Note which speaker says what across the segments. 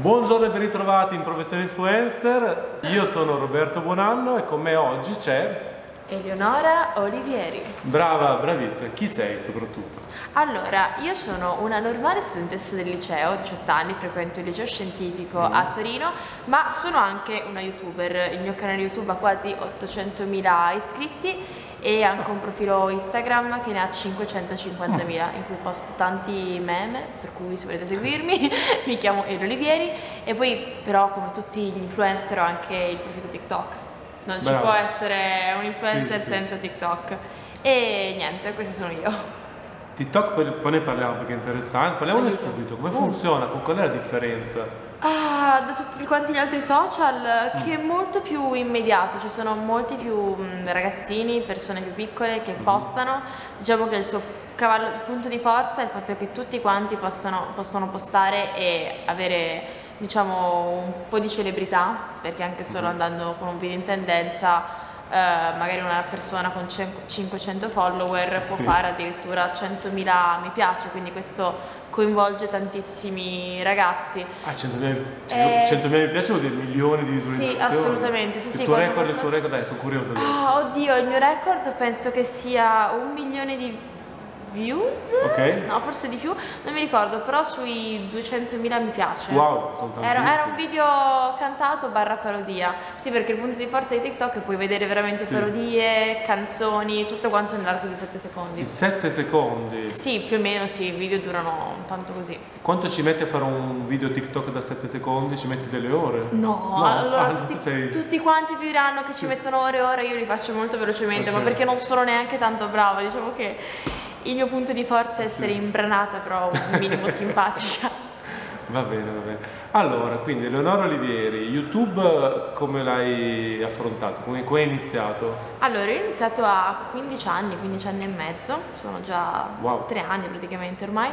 Speaker 1: Buongiorno e ben ritrovati in Professione Influencer. Io sono Roberto Buonanno e con me oggi c'è
Speaker 2: Eleonora Olivieri.
Speaker 1: Brava, bravissima. Chi sei soprattutto?
Speaker 2: Allora, io sono una normale studentessa del liceo, 18 anni, frequento il liceo scientifico a Torino, ma sono anche una youtuber. Il mio canale YouTube ha quasi 800.000 iscritti e anche un profilo Instagram che ne ha 550.000 in cui posto tanti meme, per cui se volete seguirmi mi chiamo Elo Olivieri e poi però come tutti gli influencer ho anche il profilo TikTok. Non ci
Speaker 1: Brava.
Speaker 2: può essere un influencer
Speaker 1: Sì, sì.
Speaker 2: senza TikTok. E niente, questi sono io.
Speaker 1: TikTok, poi, ne parliamo perché è interessante. Parliamone subito. Come
Speaker 2: Uh.
Speaker 1: funziona? Qual è la differenza?
Speaker 2: Ah, da tutti quanti gli altri social che è molto più immediato, ci sono molti più mh, ragazzini, persone più piccole che postano, diciamo che il suo cavallo, il punto di forza è il fatto che tutti quanti possano, possono postare e avere diciamo un po' di celebrità, perché anche solo andando con un video in tendenza eh, magari una persona con cin- 500 follower può
Speaker 1: Sì.
Speaker 2: fare addirittura 100.000 mi piace, quindi questo coinvolge tantissimi ragazzi.
Speaker 1: Ah, 100.000
Speaker 2: Eh,
Speaker 1: 100.000 mi piace vuol dire milioni di visualizzazioni.
Speaker 2: Sì, assolutamente, sì,
Speaker 1: il
Speaker 2: sì,
Speaker 1: tuo record, il tuo
Speaker 2: qualcosa-
Speaker 1: record, dai, sono curioso adesso.
Speaker 2: Ah, oddio, il mio record penso che sia un milione di views.
Speaker 1: Ok.
Speaker 2: No, forse di più, non mi ricordo, però sui 200.000 mi piace.
Speaker 1: Wow, sono
Speaker 2: Era, era un
Speaker 1: tantissimi.
Speaker 2: video cantato barra parodia. Sì, perché il punto di forza di TikTok è puoi vedere veramente
Speaker 1: Sì.
Speaker 2: parodie, canzoni, tutto quanto nell'arco di 7 secondi.
Speaker 1: In 7 secondi.
Speaker 2: Sì, più o meno sì, i video durano tanto così.
Speaker 1: Quanto ci metti a fare un video TikTok da 7 secondi? Ci metti delle ore?
Speaker 2: No,
Speaker 1: No,
Speaker 2: allora
Speaker 1: ah,
Speaker 2: tutti,
Speaker 1: tu sei-
Speaker 2: tutti quanti ti diranno che ci mettono ore e ore, io li faccio molto velocemente, ma
Speaker 1: Ok.
Speaker 2: perché non sono neanche tanto brava, diciamo che il mio punto di forza è essere imbranata, però un minimo simpatica.
Speaker 1: Va bene, va bene. Allora, quindi Eleonora Olivieri, YouTube come l'hai affrontato? Come, come hai iniziato?
Speaker 2: Allora, io ho iniziato a 15 anni, 15 anni e mezzo, sono già
Speaker 1: Wow.
Speaker 2: 3 anni praticamente ormai,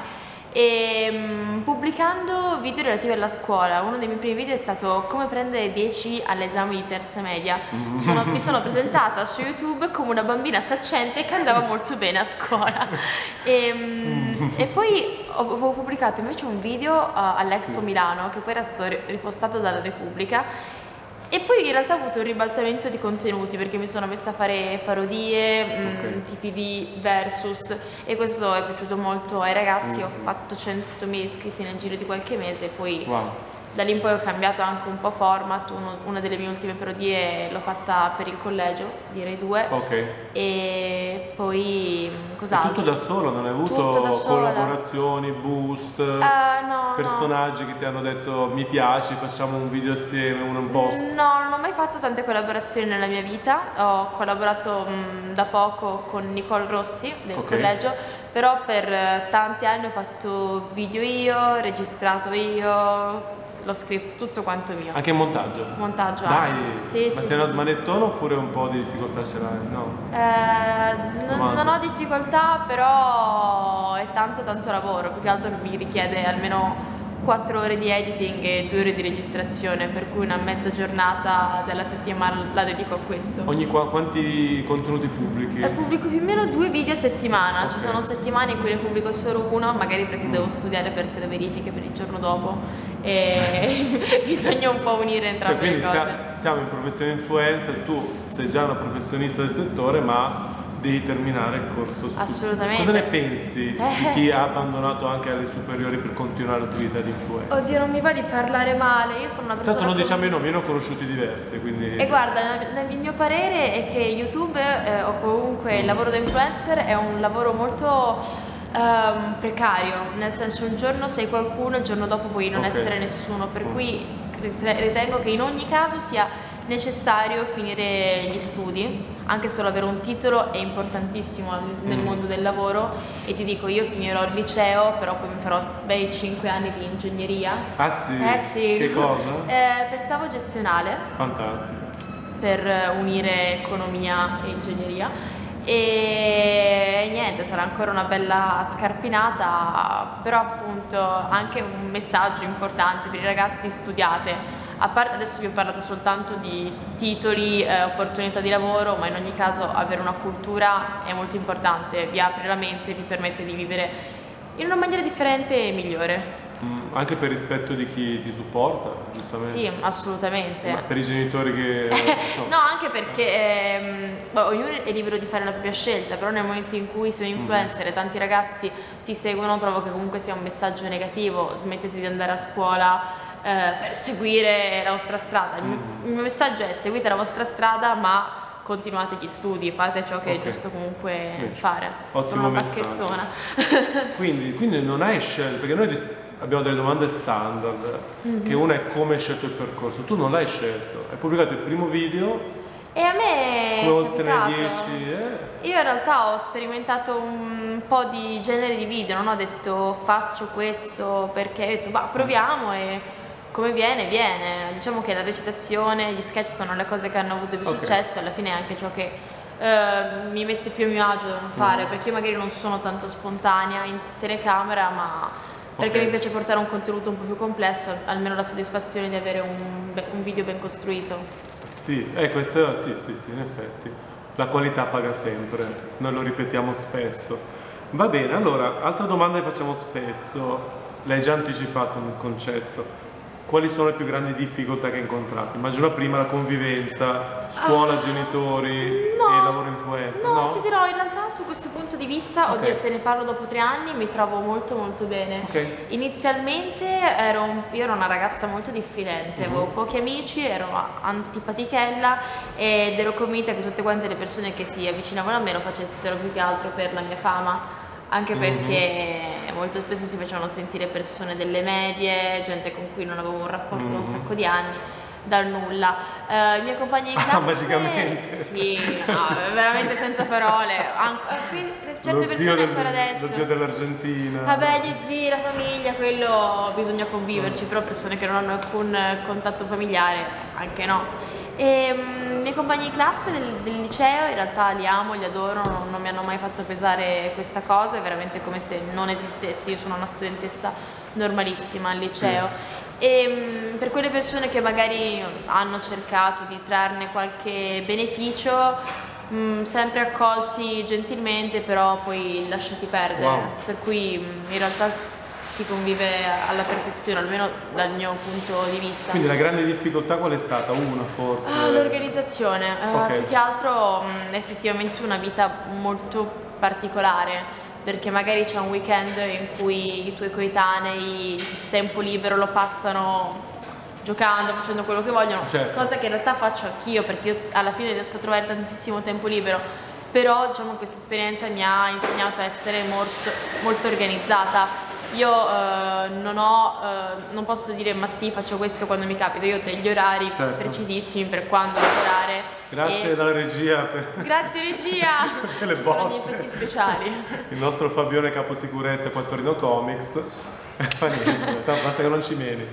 Speaker 2: e mm, pubblicando video relativi alla scuola. Uno dei miei primi video è stato come prendere 10 all'esame di terza media. Sono- mi sono presentata su YouTube come una bambina saccente che andava molto bene a scuola. E, mm, e poi avevo pubblicato invece un video uh, all'Expo
Speaker 1: Sì.
Speaker 2: Milano, che poi era stato ri- ripostato dalla Repubblica. E poi in realtà ho avuto un ribaltamento di contenuti perché mi sono messa a fare parodie, mm,
Speaker 1: Ok.
Speaker 2: tipi di versus e questo è piaciuto molto ai ragazzi, ho
Speaker 1: Mhm.
Speaker 2: fatto 100.000 iscritti nel giro di qualche mese e poi
Speaker 1: Wow.
Speaker 2: Da lì in poi ho cambiato anche un po' format, Uno- una delle mie ultime parodie l'ho fatta per il collegio, direi due,
Speaker 1: Ok.
Speaker 2: e poi mm, cos'altro?
Speaker 1: tutto da solo, non hai avuto collaborazioni, boost,
Speaker 2: Ah, no, no.
Speaker 1: personaggi che ti hanno detto mi piaci, facciamo un video assieme, uno un post.
Speaker 2: No, non ho mai fatto tante collaborazioni nella mia vita. Ho collaborato mh, da poco con Nicole Rossi del
Speaker 1: Ok.
Speaker 2: collegio, però per tanti anni ho fatto video io, registrato io, l'ho scritto tutto quanto mio.
Speaker 1: Anche in montaggio.
Speaker 2: Montaggio
Speaker 1: Dai.
Speaker 2: Sì,
Speaker 1: ma
Speaker 2: sì,
Speaker 1: sei
Speaker 2: sì,
Speaker 1: una smanettona oppure un po' di difficoltà ce l'hai? No.
Speaker 2: Eh, non, non ho difficoltà, però è tanto tanto lavoro, più che altro mi richiede almeno 4 ore di editing e 2 ore di registrazione, per cui una mezza giornata della settimana la dedico a questo.
Speaker 1: Ogni qua- quanti contenuti pubblichi?
Speaker 2: Eh, pubblico più o meno due video a settimana,
Speaker 1: Ok.
Speaker 2: ci sono settimane in cui ne pubblico solo uno, magari perché devo studiare per le verifiche per il giorno dopo e bisogna un po' unire
Speaker 1: Cioè,
Speaker 2: entrambe
Speaker 1: quindi
Speaker 2: le cose.
Speaker 1: sia- siamo in professione influencer, tu sei già una professionista del settore, ma devi terminare il corso studi.
Speaker 2: Assolutamente.
Speaker 1: Cosa ne pensi di
Speaker 2: Eh.
Speaker 1: chi ha abbandonato anche alle superiori per continuare l'attività di influencer?
Speaker 2: Oddio, non mi va di parlare male, io sono una persona...
Speaker 1: Tanto non
Speaker 2: con-
Speaker 1: diciamo i nomi, io ne ho conosciuti diversi, quindi...
Speaker 2: E guarda, il mio parere è che YouTube eh, o comunque il lavoro da influencer è un lavoro molto ehm, precario, nel senso un giorno sei qualcuno, il giorno dopo puoi non
Speaker 1: Ok.
Speaker 2: essere nessuno, per
Speaker 1: Mm.
Speaker 2: cui rite- ritengo che in ogni caso sia necessario finire gli studi, anche solo avere un titolo è importantissimo nel
Speaker 1: Mm.
Speaker 2: mondo del lavoro e ti dico io finirò il liceo, però poi mi farò bei 5 anni di ingegneria.
Speaker 1: Ah sì?
Speaker 2: Eh sì.
Speaker 1: Che cosa?
Speaker 2: Eh, pensavo gestionale
Speaker 1: Fantastico.
Speaker 2: per unire economia e ingegneria e niente sarà ancora una bella scarpinata però appunto anche un messaggio importante per i ragazzi studiate a parte adesso vi ho parlato soltanto di titoli, eh, opportunità di lavoro, ma in ogni caso avere una cultura è molto importante, vi apre la mente, vi permette di vivere in una maniera differente e migliore.
Speaker 1: Mm, anche per rispetto di chi ti supporta, giustamente.
Speaker 2: Sì, assolutamente.
Speaker 1: Ma per i genitori che...
Speaker 2: no, anche perché ehm, ognuno è libero di fare la propria scelta, però nel momento in cui sei un mm. influencer mm. e tanti ragazzi ti seguono, trovo che comunque sia un messaggio negativo, smettete di andare a scuola eh, per seguire la vostra strada. Il, mio, il mio messaggio è seguite la vostra strada, ma continuate gli studi, fate ciò che okay. è giusto comunque Beh, fare.
Speaker 1: Ottimo
Speaker 2: Sono
Speaker 1: una bacchettona. quindi, quindi, non hai scelto, perché noi abbiamo delle domande standard, mm-hmm. che una è come hai scelto il percorso, tu non l'hai scelto, hai pubblicato il primo video
Speaker 2: e a me
Speaker 1: ne 10 eh?
Speaker 2: Io in realtà ho sperimentato un po' di genere di video, non ho detto faccio questo perché ho detto bah proviamo e come viene, viene. Diciamo che la recitazione, gli sketch sono le cose che hanno avuto più okay. successo, alla fine è anche ciò che eh, mi mette più a mio agio da fare, mm. perché io magari non sono tanto spontanea in telecamera, ma perché okay. mi piace portare un contenuto un po' più complesso, almeno la soddisfazione di avere un, un video ben costruito.
Speaker 1: Sì, eh, questo sì, sì, sì, in effetti. La qualità paga sempre, sì. noi lo ripetiamo spesso. Va bene, allora, altra domanda che facciamo spesso, l'hai già anticipato un concetto quali sono le più grandi difficoltà che hai incontrato? Immagino prima la convivenza, scuola, uh, genitori no, e lavoro influenza.
Speaker 2: No, no, ti dirò, in realtà su questo punto di vista, okay. oddio, te ne parlo dopo tre anni, mi trovo molto molto bene. Okay. Inizialmente ero, un, io ero una ragazza molto diffidente, uh-huh. avevo pochi amici, ero antipatichella ed ero convinta che tutte quante le persone che si avvicinavano a me lo facessero più che altro per la mia fama anche mhm. perché molto spesso si facevano sentire persone delle medie, gente con cui non avevo un rapporto mm-hmm. da un mhm. sacco di anni, dal nulla. Uh, I miei compagni di ah, classe...
Speaker 1: Ah, magicamente?
Speaker 2: Sì, no, veramente senza parole. An- eh, certe lo persone del, ancora adesso...
Speaker 1: Lo zio dell'Argentina.
Speaker 2: Vabbè, gli zii, la famiglia, quello bisogna conviverci, mm. però persone che non hanno alcun contatto familiare, anche no. E miei compagni di classe del, del, liceo in realtà li amo, li adoro, non, non, mi hanno mai fatto pesare questa cosa, è veramente come se non esistessi, io sono una studentessa normalissima al liceo. Sì. E um, per quelle persone che magari hanno cercato di trarne qualche beneficio, um, sempre accolti gentilmente, però poi lasciati perdere. Wow. Per cui in realtà si convive alla perfezione, almeno dal mio punto di vista.
Speaker 1: Quindi la grande difficoltà qual è stata? Una forse?
Speaker 2: Ah, l'organizzazione, okay. uh, più che altro mh, effettivamente una vita molto particolare, perché magari c'è un weekend in cui i tuoi coetanei il tempo libero lo passano giocando, facendo quello che vogliono, certo. cosa che in realtà faccio anch'io perché io alla fine riesco a trovare tantissimo tempo libero, però diciamo questa esperienza mi ha insegnato a essere molto, molto organizzata io eh, non ho, eh, non posso dire ma sì faccio questo quando mi capita, io ho degli orari certo. precisissimi per quando lavorare.
Speaker 1: Grazie e... dalla regia.
Speaker 2: Per... Grazie regia! le Ci sono gli effetti speciali.
Speaker 1: Il nostro Fabione capo sicurezza qua a Torino Comics. Fa niente, basta che non ci meni.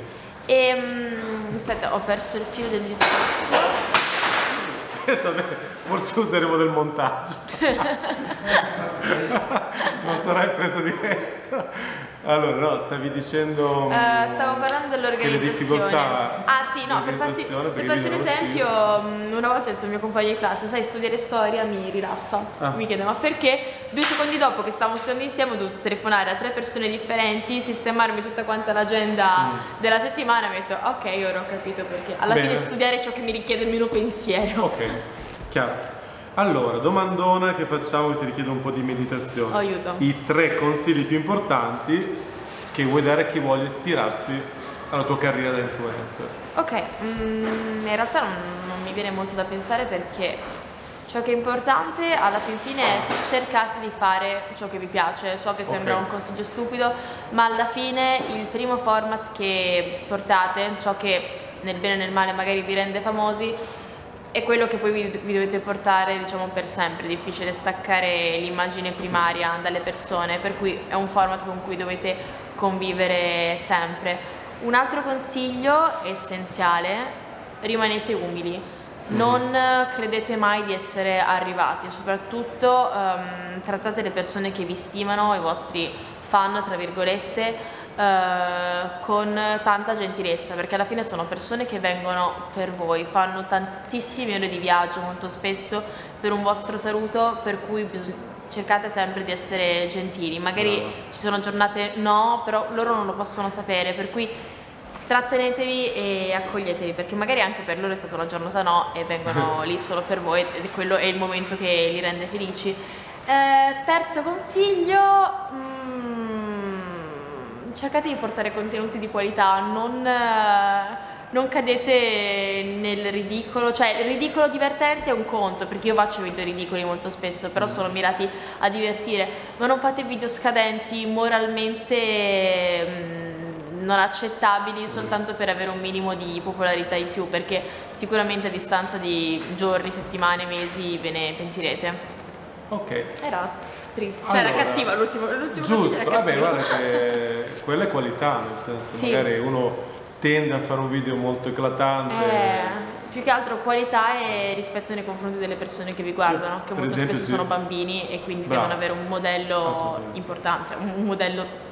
Speaker 2: E, um, aspetta, ho perso il filo del discorso.
Speaker 1: Forse useremo del montaggio. non sarai preso diretta. Allora, no, stavi dicendo. Uh,
Speaker 2: stavo parlando dell'organizzazione. Ah, sì, no, per farti, per farti un esempio, mm, una volta ho detto al mio compagno di classe: Sai, studiare storia mi rilassa. Ah. Mi chiede, ma perché? Due secondi dopo che stavamo studiando insieme, ho dovuto telefonare a tre persone differenti, sistemarmi tutta quanta l'agenda mm. della settimana. E ho detto, ok, ora ho capito perché. Alla Bene. fine, studiare è ciò che mi richiede il mio pensiero.
Speaker 1: Ok, chiaro. Allora, domandona che facciamo che ti richiede un po' di meditazione.
Speaker 2: Aiuto.
Speaker 1: I tre consigli più importanti che vuoi dare a chi vuole ispirarsi alla tua carriera da influencer.
Speaker 2: Ok, mm, in realtà non, non, mi viene molto da pensare perché ciò che è importante alla fin fine è cercate di fare ciò che vi piace. So che sembra okay. un consiglio stupido, ma alla fine il primo format che portate, ciò che nel bene e nel male magari vi rende famosi, è quello che poi vi, vi, dovete portare diciamo per sempre, è difficile staccare l'immagine primaria dalle persone, per cui è un format con cui dovete convivere sempre. Un altro consiglio essenziale, rimanete umili, non credete mai di essere arrivati, soprattutto um, trattate le persone che vi stimano, i vostri fan, tra virgolette, Uh, con tanta gentilezza perché alla fine sono persone che vengono per voi, fanno tantissime ore di viaggio molto spesso per un vostro saluto per cui cercate sempre di essere gentili, magari
Speaker 1: Brava.
Speaker 2: ci sono giornate no, però loro non lo possono sapere, per cui trattenetevi e accoglieteli, perché magari anche per loro è stata una giornata no e vengono lì solo per voi ed quello è il momento che li rende felici. Eh, terzo consiglio, mm, cercate di portare contenuti di qualità, non, eh, non cadete nel ridicolo, cioè il ridicolo divertente è un conto, perché io faccio video ridicoli molto spesso, però sono mirati a divertire, ma non fate video scadenti moralmente mm, non accettabili soltanto per avere un minimo di popolarità in più, perché sicuramente a distanza di giorni, settimane, mesi ve ne pentirete.
Speaker 1: Ok.
Speaker 2: Era triste, cioè era
Speaker 1: Allora,
Speaker 2: cattiva l'ultimo, l'ultimo
Speaker 1: Giusto,
Speaker 2: era
Speaker 1: vabbè, guarda che quella è qualità, nel senso,
Speaker 2: Sì.
Speaker 1: magari uno tende a fare un video molto eclatante.
Speaker 2: Eh, più che altro qualità e rispetto nei confronti delle persone che vi guardano, che
Speaker 1: Per
Speaker 2: molto
Speaker 1: esempio,
Speaker 2: spesso
Speaker 1: sì.
Speaker 2: sono bambini e quindi
Speaker 1: Bravo.
Speaker 2: devono avere un modello importante, un modello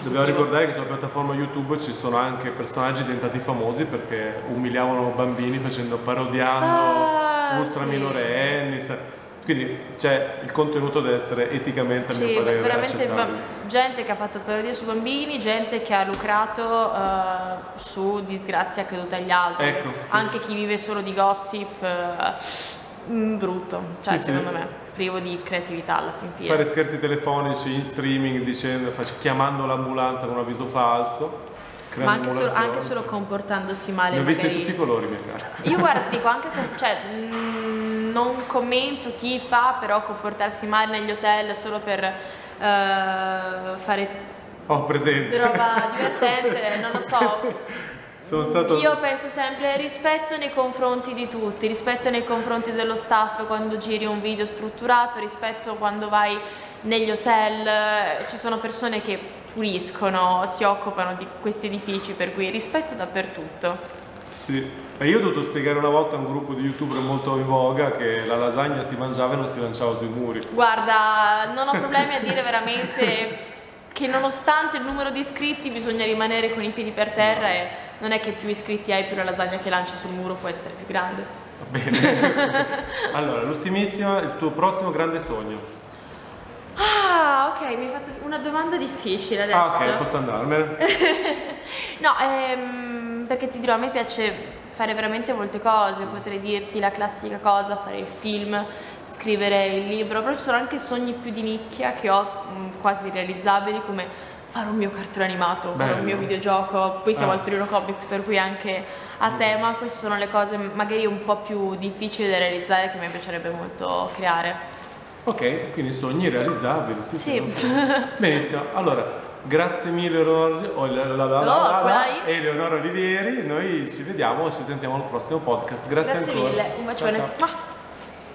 Speaker 1: Dobbiamo ricordare che sulla piattaforma YouTube ci sono anche personaggi diventati famosi perché umiliavano bambini facendo parodiando
Speaker 2: Ah,
Speaker 1: ultra
Speaker 2: sì.
Speaker 1: minorenni. Quindi c'è il contenuto deve essere eticamente a mio
Speaker 2: Sì,
Speaker 1: parere
Speaker 2: veramente gente che ha fatto parodie su bambini, gente che ha lucrato eh, su disgrazie accadute agli altri.
Speaker 1: Ecco, sì.
Speaker 2: Anche chi vive solo di gossip, mm, brutto, cioè
Speaker 1: Sì,
Speaker 2: secondo me, privo di creatività alla fin fine.
Speaker 1: Fare scherzi telefonici in streaming dicendo, chiamando l'ambulanza con un avviso falso.
Speaker 2: Ma anche solo, anche solo comportandosi male.
Speaker 1: Ne ho visti
Speaker 2: magari-
Speaker 1: tutti i colori, mia cara.
Speaker 2: Io guarda, dico anche, con- cioè, mm, non commento chi fa, però comportarsi male negli hotel solo per eh, fare
Speaker 1: Ho presente.
Speaker 2: roba divertente, non lo so.
Speaker 1: Sono stato...
Speaker 2: Io penso sempre rispetto nei confronti di tutti, rispetto nei confronti dello staff quando giri un video strutturato, rispetto quando vai negli hotel, eh, ci sono persone che puliscono, si occupano di questi edifici, per cui rispetto dappertutto.
Speaker 1: Sì, e io ho dovuto spiegare una volta a un gruppo di youtuber molto in voga che la lasagna si mangiava e non si lanciava sui muri.
Speaker 2: Guarda, non ho problemi a dire veramente che nonostante il numero di iscritti bisogna rimanere con i piedi per terra e non è che più iscritti hai più la lasagna che lanci sul muro può essere più grande.
Speaker 1: Va bene. allora, l'ultimissima, il tuo prossimo grande sogno.
Speaker 2: Ah, ok, mi hai fatto una domanda difficile adesso.
Speaker 1: Ah, ok, posso andarmene.
Speaker 2: No, ehm, perché ti dirò, a me piace fare veramente molte cose, potrei dirti la classica cosa, fare il film, scrivere il libro, però ci sono anche sogni più di nicchia che ho mh, quasi realizzabili come fare un mio cartone animato, fare un
Speaker 1: Bello.
Speaker 2: mio videogioco, poi siamo
Speaker 1: Ah.
Speaker 2: al Torino Comics per cui anche a tema, queste sono le cose magari un po' più difficili da realizzare che mi piacerebbe molto creare.
Speaker 1: Ok, quindi sogni realizzabili. Sì, sì,
Speaker 2: Sì.
Speaker 1: Benissimo, allora, grazie mille Eleonora, oh, la- la- la- e Eleonora Olivieri, noi ci vediamo, ci sentiamo al prossimo podcast. Grazie,
Speaker 2: Grazie
Speaker 1: ancora.
Speaker 2: mille, un
Speaker 1: Ciao,
Speaker 2: bacione.
Speaker 1: ciao.
Speaker 2: Mua.